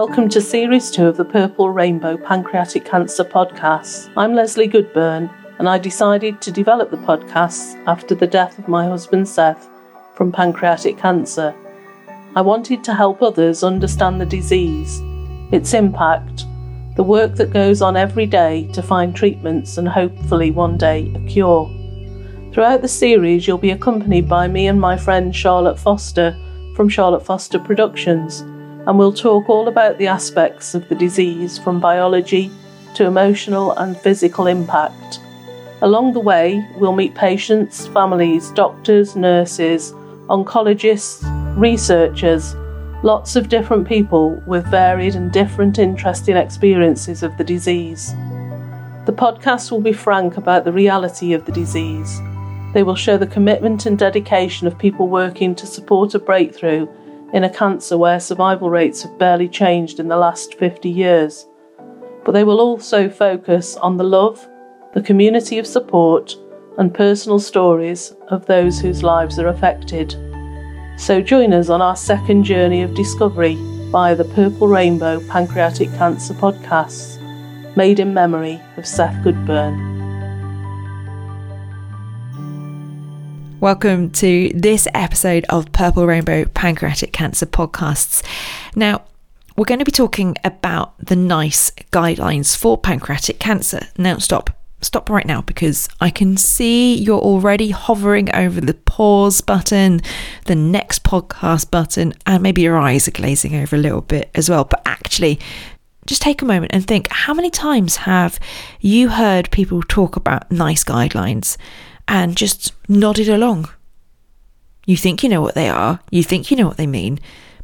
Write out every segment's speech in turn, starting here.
Welcome to Series 2 of the Purple Rainbow Pancreatic Cancer Podcasts. I'm Leslie Goodburn, and I decided to develop the podcasts after the death of my husband Seth from pancreatic cancer. I wanted to help others understand the disease, its impact, the work that goes on every day to find treatments and hopefully one day a cure. Throughout the series, you'll be accompanied by me and my friend Charlotte Foster from Charlotte Foster Productions, and we'll talk all about the aspects of the disease from biology to emotional and physical impact. Along the way, we'll meet patients, families, doctors, nurses, oncologists, researchers, lots of different people with varied and different interesting experiences of the disease. The podcast will be frank about the reality of the disease. They will show the commitment and dedication of people working to support a breakthrough in a cancer where survival rates have barely changed in the last 50 years. But they will also focus on the love, the community of support, and personal stories of those whose lives are affected. So join us on our second journey of discovery via the Purple Rainbow Pancreatic Cancer Podcasts, made in memory of Seth Goodburn. Welcome to this episode of Purple Rainbow Pancreatic Cancer Podcasts. Now, we're going to be talking about the NICE guidelines for pancreatic cancer. Now, stop stop right now because I can see you're already hovering over the pause button, the next podcast button, and maybe your eyes are glazing over a little bit as well. But actually, just take a moment and think how many times have you heard people talk about NICE guidelines and just nodded along? You think you know what they are, you think you know what they mean,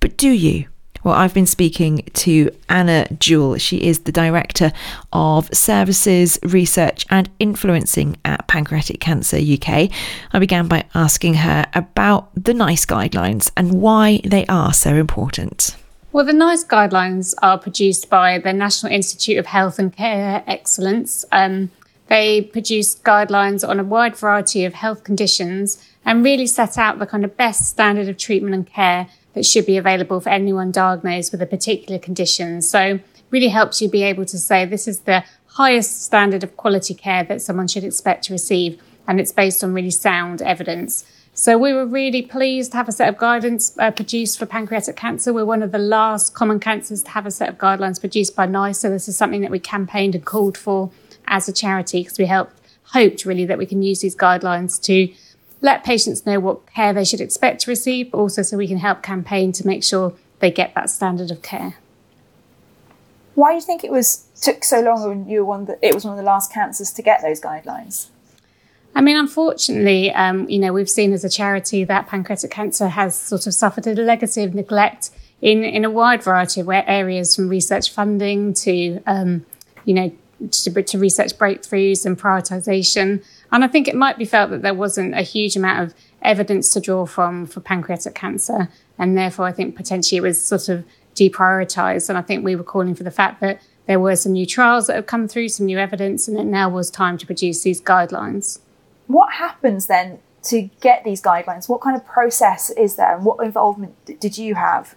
but do you? Well, I've been speaking to Anna Jewell. She is the Director of Services, Research and Influencing at Pancreatic Cancer UK. I began by asking her about the NICE guidelines and why they are so important. Well, the NICE guidelines are produced by the National Institute of Health and Care Excellence. Um, they produce guidelines on a wide variety of health conditions and really set out the kind of best standard of treatment and care that should be available for anyone diagnosed with a particular condition. So really helps you be able to say this is the highest standard of quality care that someone should expect to receive. And it's based on really sound evidence. So we were really pleased to have a set of guidance uh, produced for pancreatic cancer. We're one of the last common cancers to have a set of guidelines produced by NICE. So this is something that we campaigned and called for as a charity because we helped, hoped really that we can use these guidelines to let patients know what care they should expect to receive, but also so we can help campaign to make sure they get that standard of care. Why do you think it was took so long when you were one that it was one of the last cancers to get those guidelines? I mean, unfortunately, um, you know, we've seen as a charity that pancreatic cancer has sort of suffered a legacy of neglect in, in a wide variety of areas, from research funding to, um, you know, to, to research breakthroughs and prioritization. And I think it might be felt that there wasn't a huge amount of evidence to draw from for pancreatic cancer. And therefore, I think potentially it was sort of deprioritized. And I think we were calling for the fact that there were some new trials that have come through, some new evidence, and it now was time to produce these guidelines. What happens then to get these guidelines? What kind of process is there and what involvement did you have?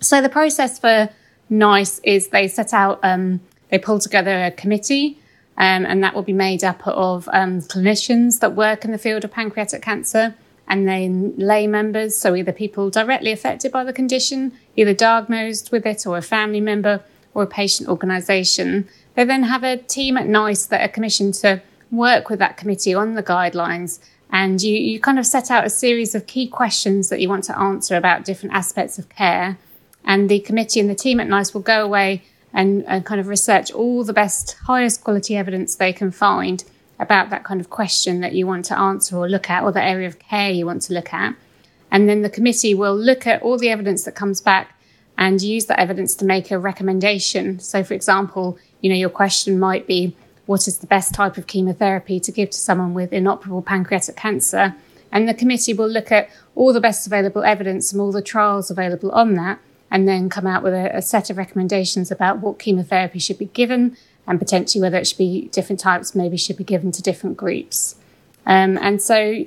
So, the process for NICE is they set out, um, they pull together a committee um, and that will be made up of um, clinicians that work in the field of pancreatic cancer and then lay members, so either people directly affected by the condition, either diagnosed with it or a family member or a patient organisation. They then have a team at NICE that are commissioned to work with that committee on the guidelines. And you, you kind of set out a series of key questions that you want to answer about different aspects of care. And the committee and the team at NICE will go away and, and kind of research all the best, highest quality evidence they can find about that kind of question that you want to answer or look at, or the area of care you want to look at. And then the committee will look at all the evidence that comes back and use that evidence to make a recommendation. So, for example, you know, your question might be, what is the best type of chemotherapy to give to someone with inoperable pancreatic cancer? And the committee will look at all the best available evidence and all the trials available on that and then come out with a, a set of recommendations about what chemotherapy should be given and potentially whether it should be different types, maybe should be given to different groups. Um, and so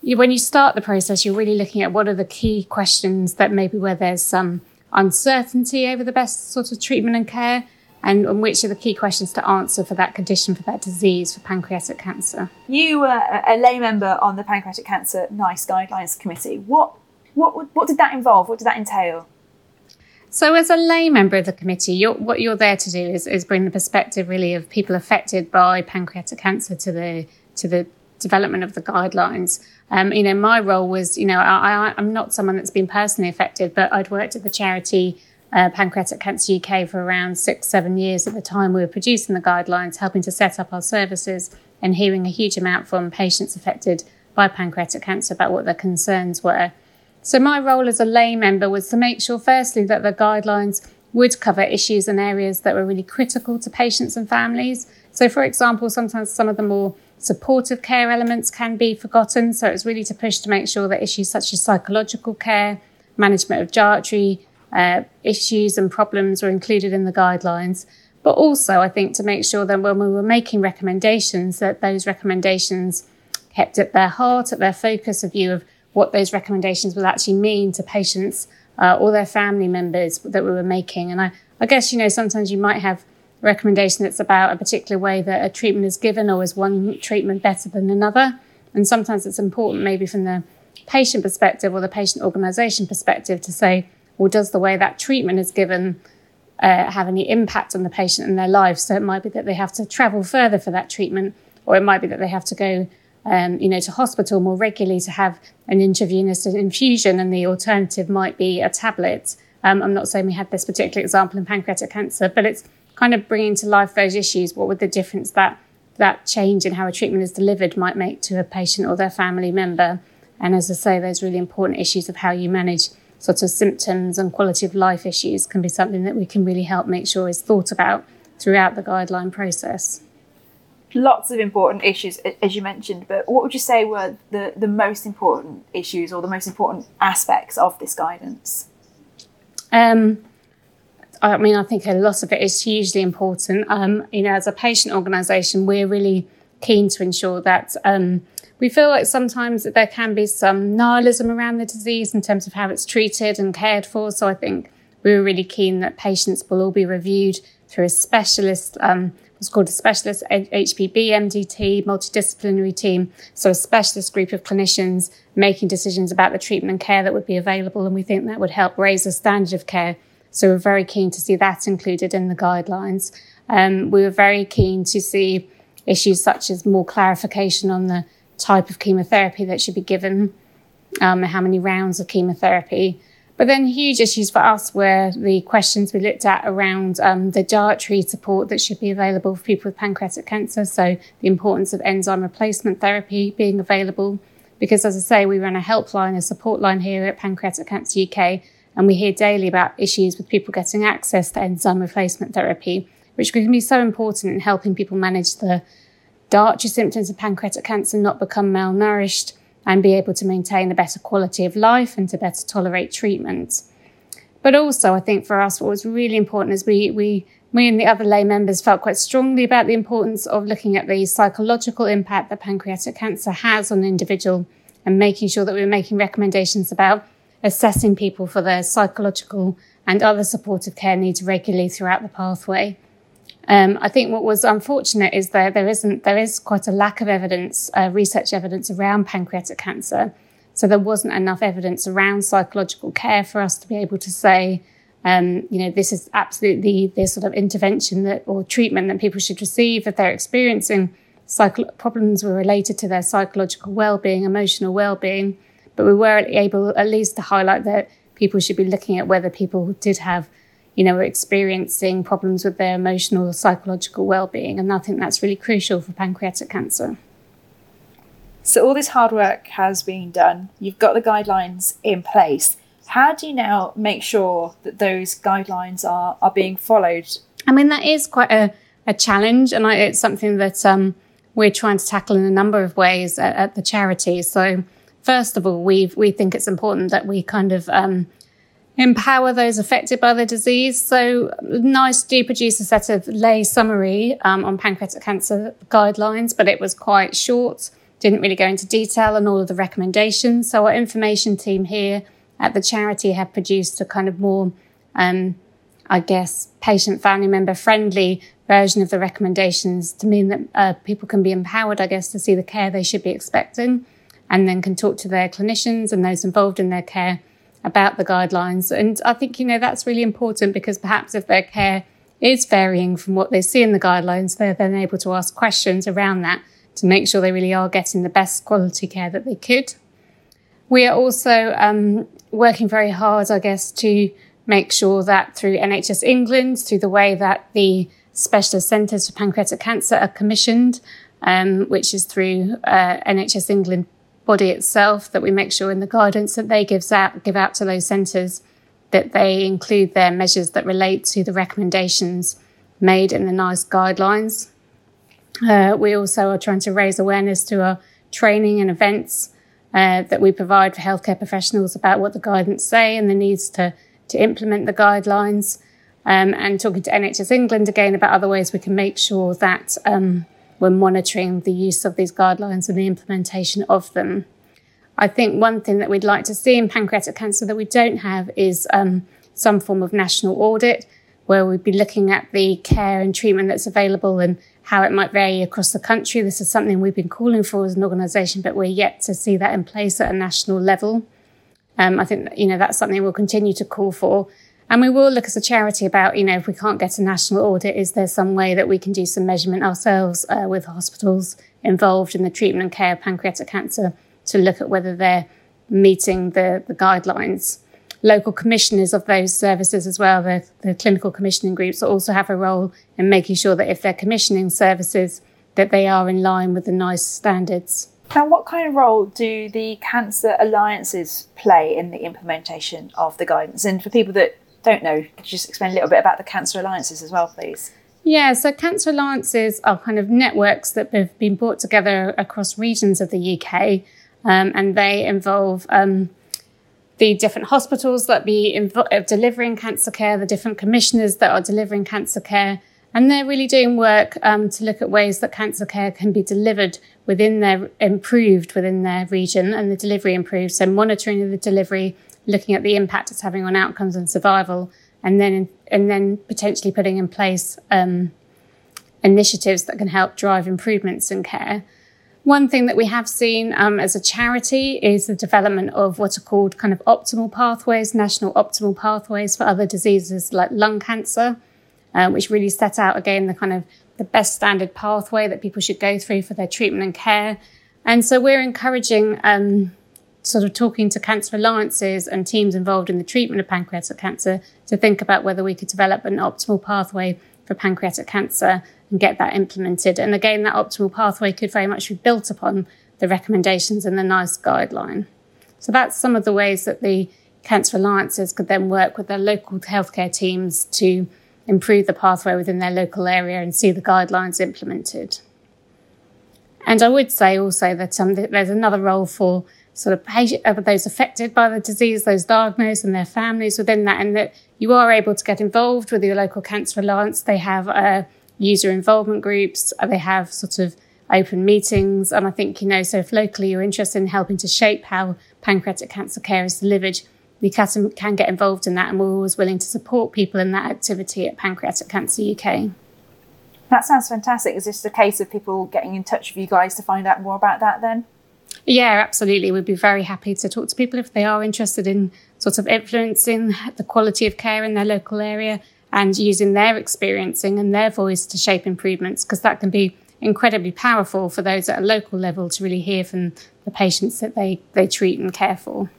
you, when you start the process, you're really looking at what are the key questions that maybe where there's some uncertainty over the best sort of treatment and care, and, and which are the key questions to answer for that condition, for that disease, for pancreatic cancer. You were a, lay member on the Pancreatic Cancer NICE Guidelines Committee. What, what, what did that involve? What did that entail? So, as a lay member of the committee, you're, what you're there to do is, is bring the perspective really of people affected by pancreatic cancer to the to the development of the guidelines. Um, you know, my role was, you know, I, am not someone that's been personally affected, but I'd worked at the charity uh, Pancreatic Cancer UK for around six, seven years at the time we were producing the guidelines, helping to set up our services and hearing a huge amount from patients affected by pancreatic cancer about what their concerns were. So, my role as a lay member was to make sure, firstly, that the guidelines would cover issues and areas that were really critical to patients and families. So, for example, sometimes some of the more supportive care elements can be forgotten. So, it's really to push to make sure that issues such as psychological care, management of dietary uh, issues and problems were included in the guidelines. But also, I think to make sure that when we were making recommendations, that those recommendations kept at their heart, at their focus, a view of what those recommendations will actually mean to patients uh, or their family members that we were making. And I, I guess, you know, sometimes you might have a recommendation that's about a particular way that a treatment is given or is one treatment better than another. And sometimes it's important, maybe from the patient perspective or the patient organisation perspective, to say, well, does the way that treatment is given uh, have any impact on the patient and their life? So it might be that they have to travel further for that treatment, or it might be that they have to go um, you know, to hospital more regularly to have an intravenous infusion, and the alternative might be a tablet. Um, I'm not saying we had this particular example in pancreatic cancer, but it's kind of bringing to life those issues. What would the difference that that change in how a treatment is delivered might make to a patient or their family member? And as I say, those really important issues of how you manage sort of symptoms and quality of life issues can be something that we can really help make sure is thought about throughout the guideline process lots of important issues, as you mentioned, but what would you say were the, the most important issues or the most important aspects of this guidance? Um, I mean, I think a lot of it is hugely important. Um, you know, as a patient organisation, we're really keen to ensure that um, we feel like sometimes that there can be some nihilism around the disease in terms of how it's treated and cared for. So I think we were really keen that patients will all be reviewed through a specialist um, it's called a specialist HPB MDT multidisciplinary team. So a specialist group of clinicians making decisions about the treatment and care that would be available. And we think that would help raise the standard of care. So we're very keen to see that included in the guidelines. Um, we were very keen to see issues such as more clarification on the type of chemotherapy that should be given, um, how many rounds of chemotherapy, but then huge issues for us were the questions we looked at around um, the dietary support that should be available for people with pancreatic cancer. So the importance of enzyme replacement therapy being available. Because as I say, we run a helpline, a support line here at Pancreatic Cancer UK, and we hear daily about issues with people getting access to enzyme replacement therapy, which can be so important in helping people manage the dietary symptoms of pancreatic cancer, and not become malnourished, and be able to maintain a better quality of life and to better tolerate treatment. But also, I think for us, what was really important is we, we, we and the other lay members felt quite strongly about the importance of looking at the psychological impact that pancreatic cancer has on an individual and making sure that we were making recommendations about assessing people for their psychological and other supportive care needs regularly throughout the pathway. Um, I think what was unfortunate is that there isn't there is quite a lack of evidence, uh, research evidence around pancreatic cancer. So there wasn't enough evidence around psychological care for us to be able to say, um, you know, this is absolutely the sort of intervention that or treatment that people should receive if they're experiencing psycho- problems were related to their psychological well-being, emotional well-being. But we were able at least to highlight that people should be looking at whether people did have you know, are experiencing problems with their emotional or psychological well-being. And I think that's really crucial for pancreatic cancer. So all this hard work has been done. You've got the guidelines in place. How do you now make sure that those guidelines are, are being followed? I mean, that is quite a, a challenge, and I, it's something that um, we're trying to tackle in a number of ways at, at, the charity. So, first of all, we we think it's important that we kind of um, empower those affected by the disease. So, NICE do produce a set of lay summary um, on pancreatic cancer guidelines, but it was quite short, didn't really go into detail on all of the recommendations. So, our information team here at the charity have produced a kind of more um, I guess, patient family member friendly version of the recommendations to mean that uh, people can be empowered, I guess, to see the care they should be expecting and then can talk to their clinicians and those involved in their care about the guidelines. And I think, you know, that's really important because perhaps if their care is varying from what they see in the guidelines, they're then able to ask questions around that to make sure they really are getting the best quality care that they could. We are also um, working very hard, I guess, to make sure that through NHS England, through the way that the specialist centres for pancreatic cancer are commissioned, um, which is through uh, NHS England body itself that we make sure in the guidance that they gives out give out to those centres that they include their measures that relate to the recommendations made in the NICE guidelines. Uh, we also are trying to raise awareness to our training and events uh, that we provide for healthcare professionals about what the guidance say and the needs to to implement the guidelines. Um, and talking to NHS England again about other ways we can make sure that um, we're monitoring the use of these guidelines and the implementation of them. I think one thing that we'd like to see in pancreatic cancer that we don't have is um, some form of national audit where we'd be looking at the care and treatment that's available and how it might vary across the country. This is something we've been calling for as an organisation, but we're yet to see that in place at a national level. Um, I think you know that's something we'll continue to call for, and we will look as a charity about you know if we can't get a national audit, is there some way that we can do some measurement ourselves uh, with hospitals involved in the treatment and care of pancreatic cancer to look at whether they're meeting the, the guidelines. Local commissioners of those services as well, the, the clinical commissioning groups also have a role in making sure that if they're commissioning services, that they are in line with the NICE standards. Now, what kind of role do the cancer alliances play in the implementation of the guidance? And for people that don't know, could you just explain a little bit about the cancer alliances as well, please? Yeah, so cancer alliances are kind of networks that have been brought together across regions of the UK um, and they involve um, the different hospitals that be invo- uh, delivering cancer care, the different commissioners that are delivering cancer care, and they're really doing work um, to look at ways that cancer care can be delivered within their improved within their region and the delivery improved. So monitoring of the delivery, looking at the impact it's having on outcomes and survival, and then and then potentially putting in place um, initiatives that can help drive improvements in care. One thing that we have seen um, as a charity is the development of what are called kind of optimal pathways, national optimal pathways for other diseases like lung cancer, um, which really set out again the kind of the best standard pathway that people should go through for their treatment and care. And so we're encouraging um, sort of talking to cancer alliances and teams involved in the treatment of pancreatic cancer to think about whether we could develop an optimal pathway for pancreatic cancer and get that implemented. And again, that optimal pathway could very much be built upon the recommendations in the NICE guideline. So that's some of the ways that the cancer alliances could then work with their local healthcare teams to improve the pathway within their local area and see the guidelines implemented. And I would say also that um, there's another role for sort of patient, uh, those affected by the disease, those diagnosed and their families within that, and that you are able to get involved with your local cancer alliance. They have uh, user involvement groups. Uh, they have sort of open meetings. And I think, you know, so if locally you're interested in helping to shape how pancreatic cancer care is delivered, you can, can get involved in that. And we're always willing to support people in that activity at Pancreatic Cancer UK. That sounds fantastic. Is this a case of people getting in touch with you guys to find out more about that then? Yeah, absolutely. We'd be very happy to talk to people if they are interested in sort of influencing the quality of care in their local area and using their experiencing and their voice to shape improvements because that can be incredibly powerful for those at a local level to really hear from the patients that they, they treat and care for.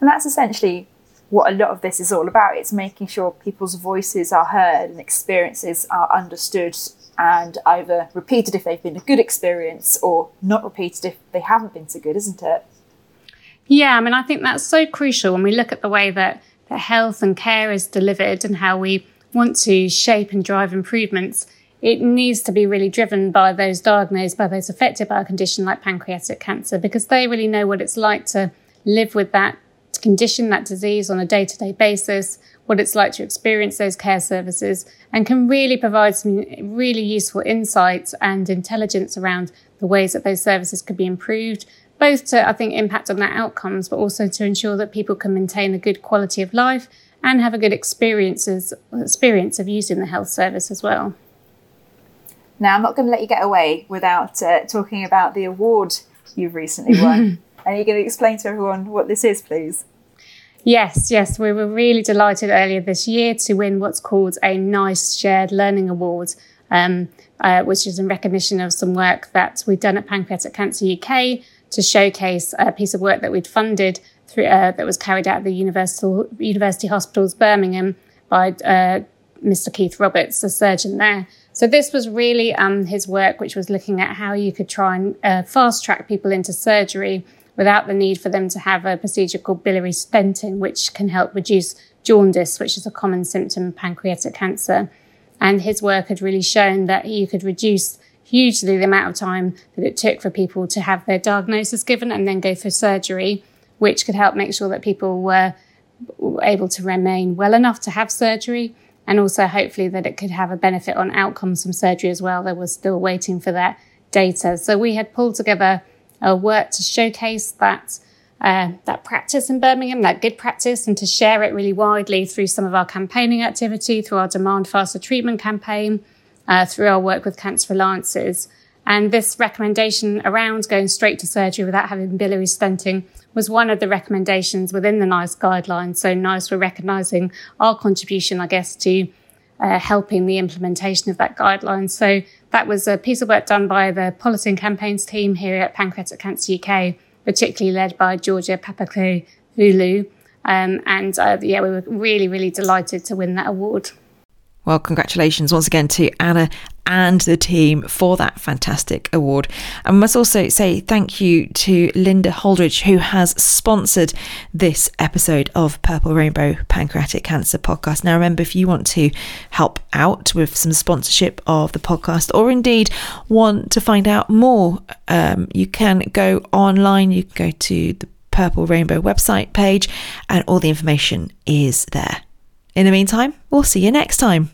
And that's essentially what a lot of this is all about. It's making sure people's voices are heard and experiences are understood and either repeated if they've been a good experience or not repeated if they haven't been so good, isn't it? Yeah, I mean, I think that's so crucial when we look at the way that that health and care is delivered and how we want to shape and drive improvements, it needs to be really driven by those diagnosed, by those affected by a condition like pancreatic cancer, because they really know what it's like to live with that condition, that disease on a day to day basis, what it's like to experience those care services, and can really provide some really useful insights and intelligence around the ways that those services could be improved, both to, I think, impact on their outcomes, but also to ensure that people can maintain a good quality of life and have a good experiences experience of using the health service as well. Now, I'm not going to let you get away without uh, talking about the award you've recently won. Are you going to explain to everyone what this is, please? Yes, yes, we were really delighted earlier this year to win what's called a NICE Shared Learning Award, um, uh, which is in recognition of some work that we've done at Pancreatic Cancer UK to showcase a piece of work that we'd funded through, uh, that was carried out at the Universal, University Hospitals Birmingham by uh, Mr. Keith Roberts, the surgeon there. So this was really um, his work, which was looking at how you could try and uh, fast track people into surgery without the need for them to have a procedure called biliary stenting, which can help reduce jaundice, which is a common symptom of pancreatic cancer. And his work had really shown that you could reduce hugely the amount of time that it took for people to have their diagnosis given and then go for surgery, which could help make sure that people were able to remain well enough to have surgery. And also, hopefully, that it could have a benefit on outcomes from surgery as well. They were still waiting for that data. So, we had pulled together uh, work to showcase that uh, that practice in Birmingham, that good practice, and to share it really widely through some of our campaigning activity, through our Demand Faster Treatment campaign, uh, through our work with Cancer Alliances. And this recommendation around going straight to surgery without having biliary stenting was one of the recommendations within the NICE guidelines. So NICE were recognising our contribution, I guess, to uh, helping the implementation of that guideline. So that was a piece of work done by the policy campaigns team here at Pancreatic Cancer UK, particularly led by Georgia Papakopoulou. Um, and uh, yeah, we were really, really delighted to win that award. Well, congratulations once again to Anna and the team for that fantastic award. We must also say thank you to Linda Holdridge, who has sponsored this episode of Purple Rainbow Pancreatic Cancer Podcast. Now, remember, if you want to help out with some sponsorship of the podcast, or indeed want to find out more, um, you can go online. You can go to the Purple Rainbow website page, and all the information is there. In the meantime, we'll see you next time.